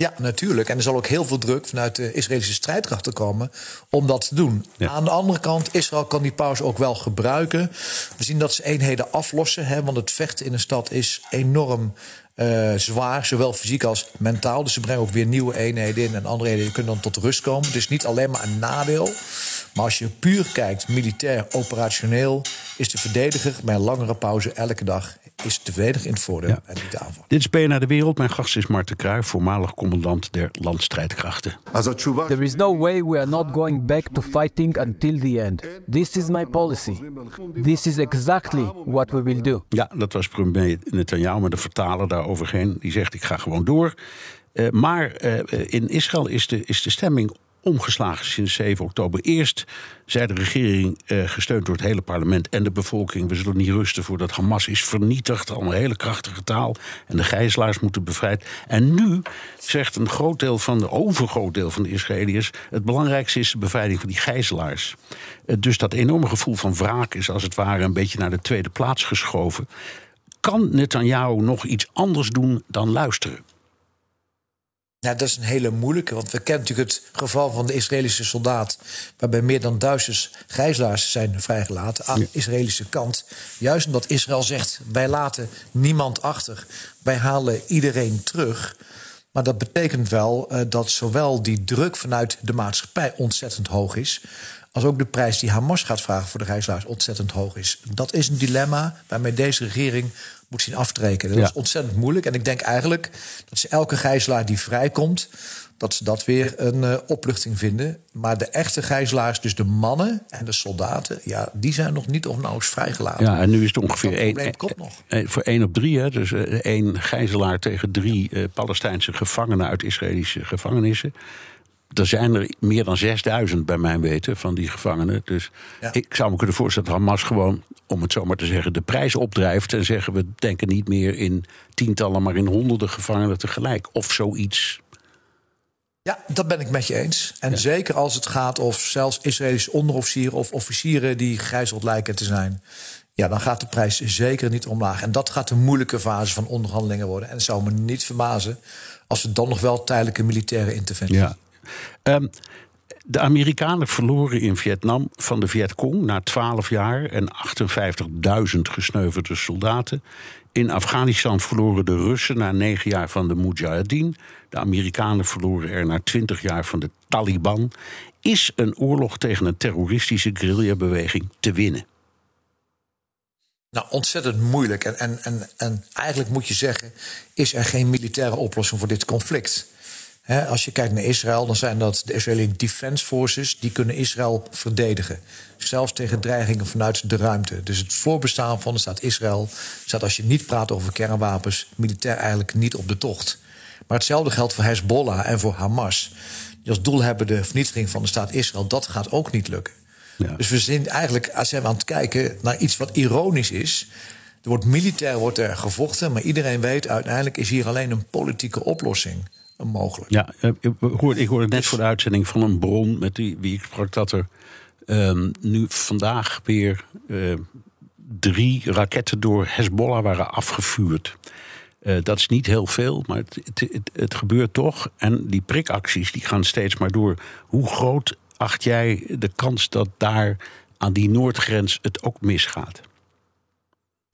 S7: Ja, natuurlijk. En er zal ook heel veel druk vanuit de Israëlische strijdkrachten komen om dat te doen.
S2: Ja.
S7: Aan de andere kant, Israël kan die pauze ook wel gebruiken. We zien dat ze eenheden aflossen, hè, want het vechten in een stad is enorm eh, zwaar, zowel fysiek als mentaal. Dus ze brengen ook weer nieuwe eenheden in en andere eenheden kunnen dan tot rust komen. Is niet alleen maar een nadeel. Maar als je puur kijkt, militair, operationeel, is de verdediger bij een langere pauze elke dag is de verdediger in het voordeel
S2: Ja.
S7: en niet de aanval.
S2: Dit is BNR De Wereld. Mijn gast is Marten Kruijf, voormalig commandant der landstrijdkrachten.
S8: There is no way we are not going back to fighting until the end. This is my policy. This is exactly what we will do.
S2: Ja, dat was premier Netanyahu met een vertaler daaroverheen. Die zegt, ik ga gewoon door. Eh, maar eh, in Israël is de, is de stemming omgeslagen sinds 7 oktober. Eerst zei de regering, eh, gesteund door het hele parlement en de bevolking... we zullen niet rusten voordat Hamas is vernietigd. Al een hele krachtige taal. En de gijzelaars moeten bevrijd. En nu zegt een groot deel van de overgroot deel van de Israëliërs... het belangrijkste is de bevrijding van die gijzelaars. Eh, dus dat enorme gevoel van wraak is als het ware... een beetje naar de tweede plaats geschoven. Kan Netanyahu nog iets anders doen dan luisteren?
S7: Ja, dat is een hele moeilijke. Want we kennen natuurlijk het geval van de Israëlische soldaat. waarbij meer dan duizend gijzelaars zijn vrijgelaten aan de Israëlische kant. Juist omdat Israël zegt: wij laten niemand achter. Wij halen iedereen terug. Maar dat betekent wel eh, dat zowel die druk vanuit de maatschappij ontzettend hoog is. Als ook de prijs die Hamas gaat vragen voor de gijzelaars ontzettend hoog is. Dat is een dilemma waarmee deze regering moet zien aftrekenen. Dat
S2: Ja.
S7: is ontzettend moeilijk. En ik denk eigenlijk dat ze elke gijzelaar die vrijkomt, dat ze dat weer een eh, opluchting vinden. Maar de echte gijzelaars, dus de mannen en de soldaten, ja, die zijn nog niet of nauwelijks vrijgelaten.
S2: Ja, en nu is het ongeveer één,
S7: nog.
S2: eh, voor één op drie. Hè, dus eh, één gijzelaar tegen drie eh, Palestijnse gevangenen uit Israëlische gevangenissen. Er zijn er meer dan 6000 bij mijn weten van die gevangenen. Dus
S7: Ja.
S2: ik zou me kunnen voorstellen dat Hamas gewoon, om het zo maar te zeggen, de prijs opdrijft. En zeggen we denken niet meer in tientallen, maar in honderden gevangenen tegelijk. Of zoiets.
S7: Ja, dat ben ik met je eens. En zeker als het gaat of zelfs Israëlische onderofficieren of officieren die gegijzeld lijken te zijn. Ja, dan gaat de prijs zeker niet omlaag. En dat gaat een moeilijke fase van onderhandelingen worden. En het zou me niet verbazen als we dan nog wel tijdelijke militaire interventie.
S2: Ja. Ehm, de Amerikanen verloren in Vietnam van de Vietcong na 12 jaar en 58.000 gesneuvelde soldaten. In Afghanistan verloren de Russen na 9 jaar van de Mujahideen. De Amerikanen verloren er na 20 jaar van de Taliban. Is een oorlog tegen een terroristische guerrillabeweging te winnen?
S7: Nou, ontzettend moeilijk. En, en, en, en eigenlijk moet je zeggen, is er geen militaire oplossing voor dit conflict. Als je kijkt naar Israël, dan zijn dat de Israëli Defense Forces... die kunnen Israël verdedigen. Zelfs tegen dreigingen vanuit de ruimte. Dus het voorbestaan van de staat Israël... staat als je niet praat over kernwapens... militair eigenlijk niet op de tocht. Maar hetzelfde geldt voor Hezbollah en voor Hamas. Die als doel hebben de vernietiging van de staat Israël. Dat gaat ook niet lukken.
S2: Ja.
S7: Dus we zijn eigenlijk als we aan het kijken naar iets wat ironisch is. Er wordt militair wordt er gevochten, maar iedereen weet uiteindelijk is hier alleen een politieke oplossing mogelijk.
S2: Ja, eh, ik hoorde, ik hoorde net voor de uitzending van een bron met die, wie ik sprak dat er ehm, nu vandaag weer eh, drie raketten door Hezbollah waren afgevuurd. Eh, dat is niet heel veel, maar het, het, het, het gebeurt toch. En die prikacties die gaan steeds maar door. Hoe groot acht jij de kans dat daar aan die noordgrens het ook misgaat?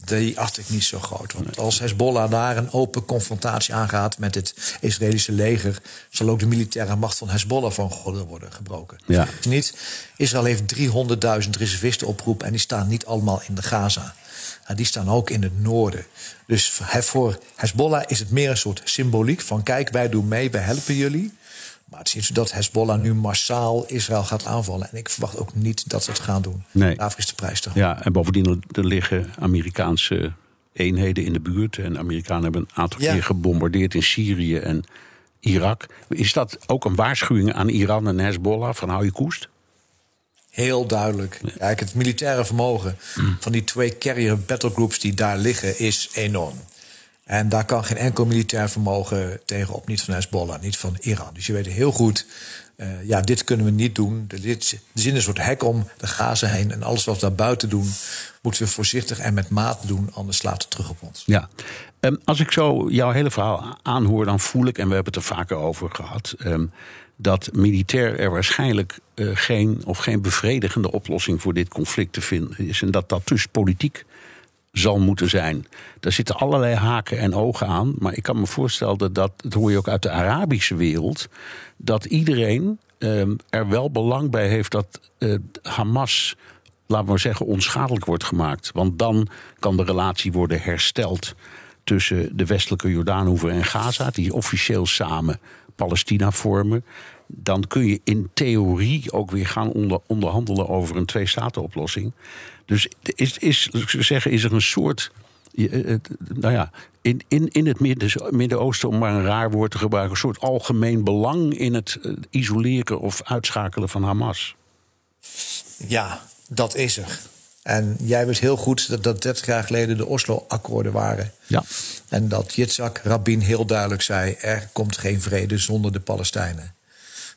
S7: Die acht ik niet zo groot. Want als Hezbollah daar een open confrontatie aangaat met het Israëlische leger, zal ook de militaire macht van Hezbollah van gordel worden gebroken.
S2: Ja.
S7: Vergeet Niet, Israël heeft 300.000 reservisten opgeroepen en die staan niet allemaal in de Gaza. Die staan ook in het noorden. Dus voor- voor Hezbollah is het meer een soort symboliek van kijk, wij doen mee, wij helpen jullie. Maar het is niet zo dat Hezbollah nu massaal Israël gaat aanvallen. En ik verwacht ook niet dat ze het gaan doen.
S2: Nee.
S7: Daarvoor is de prijs te.
S2: Ja, en bovendien er- liggen Amerikaanse eenheden in de buurt. En de Amerikanen hebben een aantal
S7: Ja.
S2: keer gebombardeerd in Syrië en Irak. Is dat ook een waarschuwing aan Iran en Hezbollah van hou je koest?
S7: Heel duidelijk. Kijk, het militaire vermogen van die twee carrier battlegroups die daar liggen is enorm. En daar kan geen enkel militair vermogen tegenop. Niet van Hezbollah, niet van Iran. Dus je weet heel goed eh, ja, dit kunnen we niet doen. Er zit, een soort hek om de gazen heen. En alles wat we daar buiten doen, moeten we voorzichtig en met maat doen. Anders slaat het terug op ons.
S2: Ja. Um, als ik zo jouw hele verhaal aanhoor, dan voel ik, en we hebben het er vaker over gehad, um, dat militair er waarschijnlijk uh, geen of geen bevredigende oplossing voor dit conflict te vinden is. En dat dat dus politiek zal moeten zijn. Daar zitten allerlei haken en ogen aan. Maar ik kan me voorstellen dat, dat, hoor je ook uit de Arabische wereld, dat iedereen um, er wel belang bij heeft dat uh, Hamas, laten we zeggen, onschadelijk wordt gemaakt. Want dan kan de relatie worden hersteld tussen de westelijke Jordaanhoever en Gaza, die officieel samen Palestina vormen. Dan kun je in theorie ook weer gaan onder, onderhandelen over een twee-staten-oplossing. Dus is, is, zeggen, is er een soort. Nou ja, in, in, in het Midden-Oosten, om maar een raar woord te gebruiken, een soort algemeen belang in het isoleren of uitschakelen van Hamas.
S7: Ja, dat is er. En jij wist heel goed dat dat 30 jaar geleden de Oslo-akkoorden waren.
S2: Ja.
S7: En dat Yitzhak Rabin heel duidelijk zei: er komt geen vrede zonder de Palestijnen.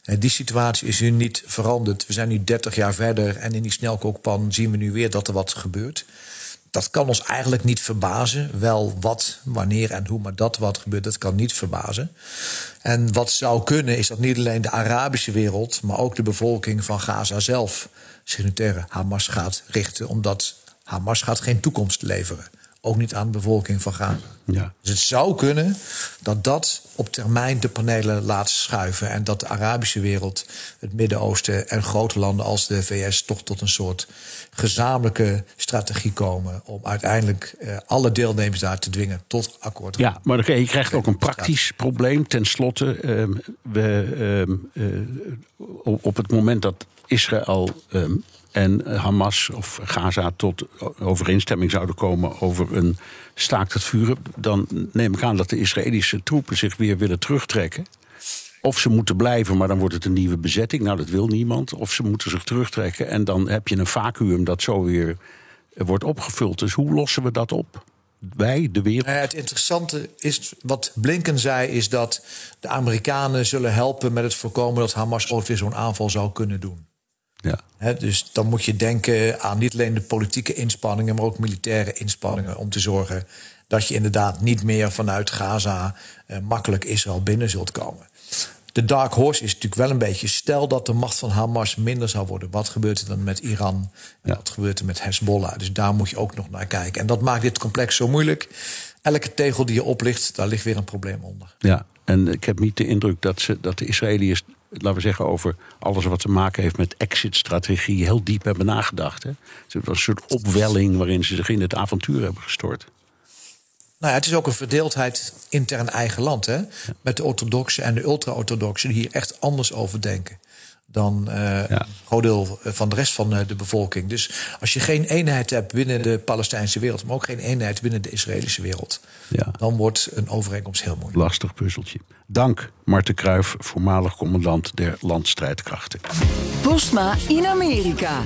S7: En die situatie is nu niet veranderd. We zijn nu 30 jaar verder en in die snelkookpan zien we nu weer dat er wat gebeurt. Dat kan ons eigenlijk niet verbazen. Wel wat, wanneer en hoe, maar dat wat gebeurt, dat kan niet verbazen. En wat zou kunnen, is dat niet alleen de Arabische wereld, maar ook de bevolking van Gaza zelf zich Hamas gaat richten, omdat Hamas gaat geen toekomst leveren. Ook niet aan de bevolking van Gaza.
S2: Ja.
S7: Dus het zou kunnen dat dat op termijn de panelen laat schuiven. En dat de Arabische wereld, het Midden-Oosten en grote landen als de VS toch tot een soort gezamenlijke strategie komen. om uiteindelijk eh, alle deelnemers daar te dwingen tot akkoord.
S2: Ja, maar je krijgt ook een praktisch probleem. Ten slotte, uh, we, uh, op het moment dat Israël um, en Hamas of Gaza tot overeenstemming zouden komen over een staakt het vuren, dan neem ik aan dat de Israëlische troepen zich weer willen terugtrekken. Of ze moeten blijven, maar dan wordt het een nieuwe bezetting. Nou, dat wil niemand. Of ze moeten zich terugtrekken en dan heb je een vacuüm dat zo weer wordt opgevuld. Dus hoe lossen we dat op? Wij, de wereld.
S7: Nou het interessante is, wat Blinken zei, is dat de Amerikanen zullen helpen met het voorkomen dat Hamas ooit weer zo'n aanval zou kunnen doen.
S2: Ja.
S7: dus dan moet je denken aan niet alleen de politieke inspanningen, maar ook militaire inspanningen om te zorgen dat je inderdaad niet meer vanuit Gaza eh, makkelijk Israël binnen zult komen. De dark horse is natuurlijk wel een beetje. Stel dat de macht van Hamas minder zou worden. Wat gebeurt er dan met Iran? En wat gebeurt er met Hezbollah? Dus daar moet je ook nog naar kijken. En dat maakt dit complex zo moeilijk. Elke tegel die je oplicht, daar ligt weer een probleem onder.
S2: Ja, en ik heb niet de indruk dat, ze, dat de Israëliërs laten we zeggen, over alles wat te maken heeft met exit-strategie heel diep hebben nagedacht. Hè? Het was een soort opwelling waarin ze zich in het avontuur hebben gestort.
S7: Nou ja, het is ook een verdeeldheid intern eigen land. Hè? Met de orthodoxen en de ultra-orthodoxen die hier echt anders over denken dan uh, ja. een groot deel van de rest van uh, de bevolking. Dus als je geen eenheid hebt binnen de Palestijnse wereld, maar ook geen eenheid binnen de Israëlische wereld,
S2: ja.
S7: dan wordt een overeenkomst heel moeilijk.
S2: Lastig puzzeltje. Dank, Marten Kruijf, voormalig commandant der landstrijdkrachten.
S1: Postma in Amerika.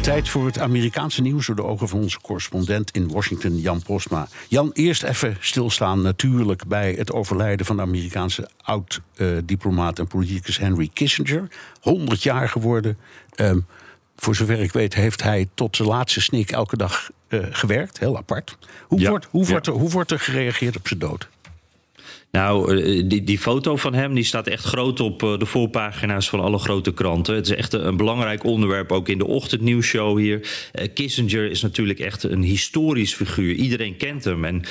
S2: Tijd voor het Amerikaanse nieuws door de ogen van onze correspondent in Washington, Jan Postma. Jan, eerst even stilstaan natuurlijk bij het overlijden van de Amerikaanse oud-diplomaat en politicus Henry Kissinger. 100 jaar geworden. Um, voor zover ik weet heeft hij tot zijn laatste snik elke dag uh, gewerkt, heel apart. Hoe, ja, wordt, hoe, ja. wordt er, hoe wordt er gereageerd op zijn dood?
S9: Nou, die, die foto van hem die staat echt groot op de voorpagina's van alle grote kranten. Het is echt een belangrijk onderwerp, ook in de ochtendnieuwsshow hier. Kissinger is natuurlijk echt een historisch figuur. Iedereen kent hem en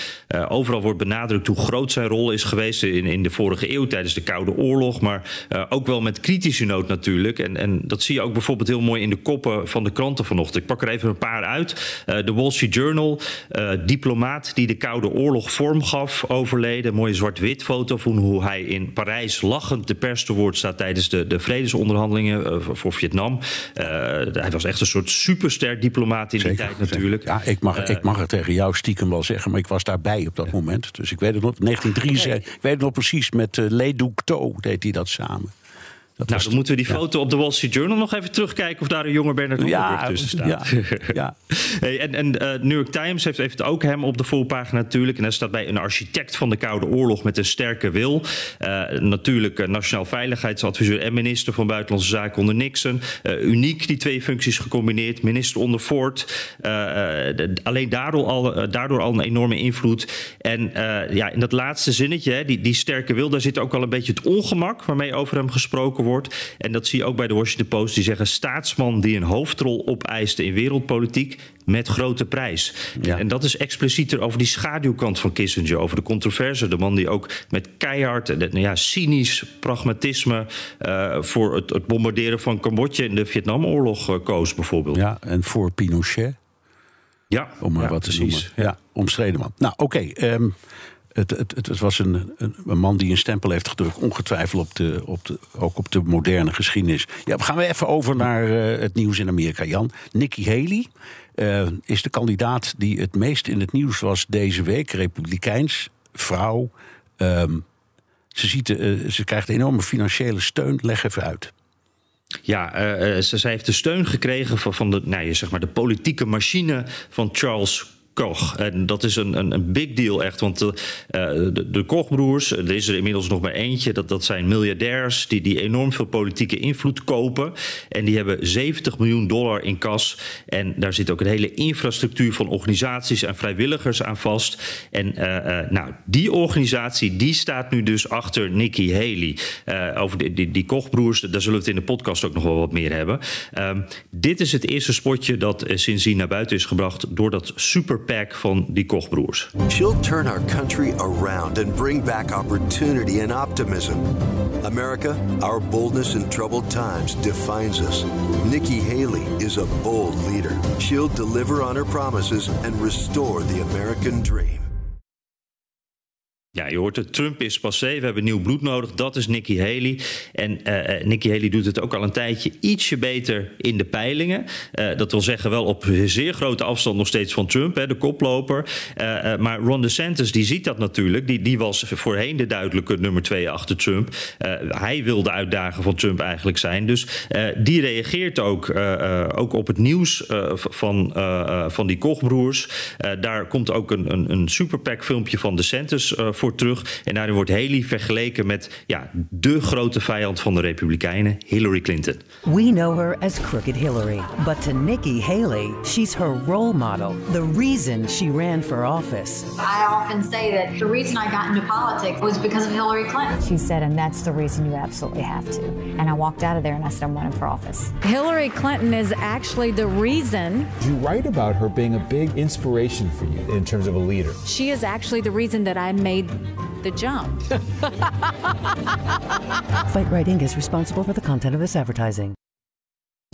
S9: overal wordt benadrukt hoe groot zijn rol is geweest in, in de vorige eeuw tijdens de Koude Oorlog. Maar ook wel met kritische noot natuurlijk. En, en dat zie je ook bijvoorbeeld heel mooi in de koppen van de kranten vanochtend. Ik pak er even een paar uit. De Wall Street Journal, diplomaat die de Koude Oorlog vorm gaf, overleden. Mooie zwart-wit foto van hoe hij in Parijs lachend de pers te woord staat tijdens de, de vredesonderhandelingen uh, voor Vietnam. Uh, hij was echt een soort superster diplomaat in
S2: Zeker,
S9: die tijd natuurlijk.
S2: Ja, ik mag, uh, ik mag het tegen jou stiekem wel zeggen, maar ik was daarbij op dat moment. Dus ik weet het nog, 1903, okay. ik weet het nog precies, met uh, Le Duc To deed hij dat samen.
S9: Nou, dan moeten we die foto op de Wall Street Journal nog even terugkijken of daar een jonge Bernard Hollenburg tussen staat.
S2: Ja, ja. *laughs*
S9: hey, en en uh, New York Times heeft, heeft ook hem op de voorpagina natuurlijk. En daar staat bij een architect van de Koude Oorlog met een sterke wil. Uh, natuurlijk uh, nationaal veiligheidsadviseur en minister van Buitenlandse Zaken onder Nixon. uniek die twee functies gecombineerd. Minister onder Ford. alleen daardoor al, daardoor al een enorme invloed. En ja, in dat laatste zinnetje, hè, die, die sterke wil, daar zit ook al een beetje het ongemak waarmee over hem gesproken wordt. En dat zie je ook bij de Washington Post. Die zeggen staatsman die een hoofdrol opeiste in wereldpolitiek met grote prijs. Ja. En dat is explicieter over die schaduwkant van Kissinger. Over de controverse. De man die ook met keihard en ja, cynisch pragmatisme... Uh, voor het, het, bombarderen van Cambodja in de Vietnamoorlog uh, koos bijvoorbeeld.
S2: Ja, en voor Pinochet.
S9: Ja,
S2: om maar
S9: ja,
S2: wat te
S9: precies.
S2: noemen. Ja, omstreden man. Nou, oké. Okay, um, het, het, het, was een, een, man die een stempel heeft gedrukt, ongetwijfeld op de, op de, ook op de moderne geschiedenis. Ja, gaan we even over naar uh, het nieuws in Amerika, Jan. Nikki Haley uh, is de kandidaat die het meest in het nieuws was deze week. Republikeins, vrouw. Um, ze, ziet, uh, ze krijgt enorme financiële steun. Leg even uit.
S9: Ja, uh, ze, heeft de steun gekregen van, van de, nou, zeg maar de politieke machine van Charles Koch. En dat is een, een, een big deal echt. Want de, de, de Kochbroers, er is er inmiddels nog maar eentje. Dat, dat zijn miljardairs die, die enorm veel politieke invloed kopen. En die hebben 70 miljoen dollar in kas. En daar zit ook een hele infrastructuur van organisaties en vrijwilligers aan vast. En uh, uh, nou, die organisatie die staat nu dus achter Nikki Haley. Over die, die, Kochbroers, daar zullen we het in de podcast ook nog wel wat meer hebben. Um, dit is het eerste spotje dat sindsdien naar buiten is gebracht door dat super pack van die Kochbroers.
S10: She'll turn our country around and bring back opportunity and optimism. America, our boldness in troubled times defines us. Nikki Haley is a bold leader. She'll deliver on her promises and restore the American dream.
S9: Ja, je hoort het, Trump is passé, we hebben nieuw bloed nodig. Dat is Nikki Haley. En uh, Nikki Haley doet het ook al een tijdje ietsje beter in de peilingen. Uh, dat wil zeggen wel op zeer grote afstand nog steeds van Trump, hè, de koploper. Maar Ron DeSantis, die ziet dat natuurlijk. Die, die was voorheen de duidelijke nummer twee achter Trump. hij wil de uitdager van Trump eigenlijk zijn. Dus die reageert ook, ook op het nieuws van, van die Kochbroers. daar komt ook een, een, een super PAC filmpje van DeSantis voor terug. En daarin wordt Haley vergeleken met ja, de grote vijand van de Republikeinen, Hillary Clinton.
S11: We know her as Crooked Hillary, but to Nikki Haley, she's her role model, the reason she ran for office.
S12: I often say that the reason I got into politics was because of Hillary Clinton.
S13: She said, and that's the reason you absolutely have to. And I walked out of there and I said, I'm running for office.
S14: Hillary Clinton is actually the reason.
S15: You write about her being a big inspiration for you in terms of a leader.
S14: She is actually the reason that I made the jump. *laughs*
S11: Fight Right Inc. is responsible for the content of this advertising.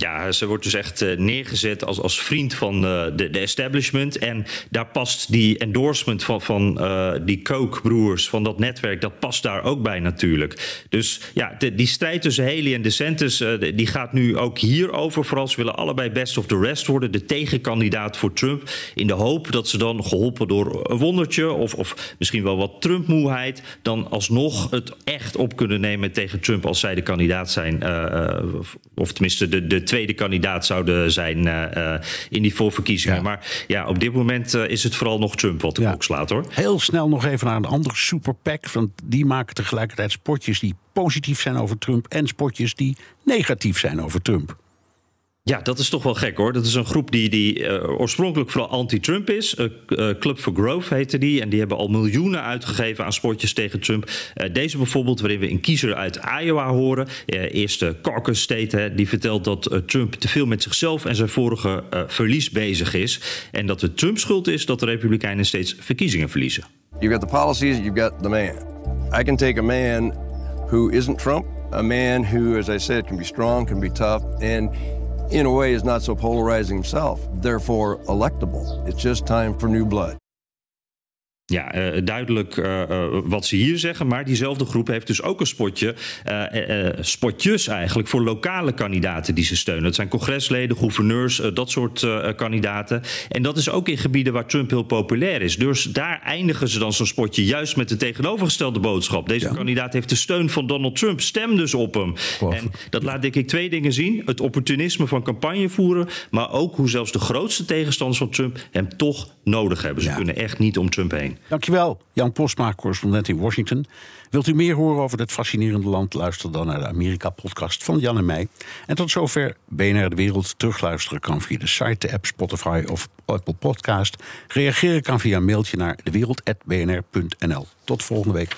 S9: Ja, ze wordt dus echt uh, neergezet als, als vriend van uh, de, de, establishment. En daar past die endorsement van, van uh, die Koch-broers, van dat netwerk, dat past daar ook bij natuurlijk. Dus ja, die strijd tussen Haley en DeSantis, die gaat nu ook hierover. Vooral ze willen allebei best of the rest worden, de tegenkandidaat voor Trump. In de hoop dat ze dan, geholpen door een wondertje of, of misschien wel wat Trump-moeheid, dan alsnog het echt op kunnen nemen tegen Trump als zij de kandidaat zijn. of tenminste de, de tweede kandidaat zouden zijn uh, in die voorverkiezingen. Ja. Maar ja, op dit moment uh, is het vooral nog Trump wat de ja. klok slaat hoor.
S2: Heel snel nog even naar een ander super PAC. Want die maken tegelijkertijd spotjes die positief zijn over Trump en spotjes die negatief zijn over Trump.
S9: Ja, dat is toch wel gek hoor. Dat is een groep die, die uh, oorspronkelijk vooral anti-Trump is. Uh, uh, Club for Growth heette die. En die hebben al miljoenen uitgegeven aan spotjes tegen Trump. deze bijvoorbeeld, waarin we een kiezer uit Iowa horen. eerste caucus state, die vertelt dat Trump te veel met zichzelf en zijn vorige verlies bezig is. En dat het Trump schuld is dat de Republikeinen steeds verkiezingen verliezen.
S16: You've got the policies, you've got the man. I can take a man who isn't Trump. A man who, as I said, can be strong, can be tough. And in a way, is not so polarizing himself, therefore electable. It's just time for new blood.
S9: Ja, uh, duidelijk uh, uh, wat ze hier zeggen. Maar diezelfde groep heeft dus ook een spotje. spotjes eigenlijk voor lokale kandidaten die ze steunen. Dat zijn congresleden, gouverneurs, dat soort kandidaten. En dat is ook in gebieden waar Trump heel populair is. Dus daar eindigen ze dan zo'n spotje juist met de tegenovergestelde boodschap. Deze ja. kandidaat heeft de steun van Donald Trump. Stem dus op hem. En dat laat denk ik twee dingen zien: het opportunisme van campagne voeren. Maar ook hoe zelfs de grootste tegenstanders van Trump hem toch nodig hebben. Ze ja. kunnen echt niet om Trump heen.
S2: Dankjewel, Jan Postma, correspondent in Washington. Wilt u meer horen over dit fascinerende land? Luister dan naar de Amerika-podcast van Jan en mij. En tot zover BNR De Wereld. Terugluisteren kan via de site, de app, Spotify of Apple Podcast. Reageren kan via mailtje naar dewereld.bnr.nl. Tot volgende week.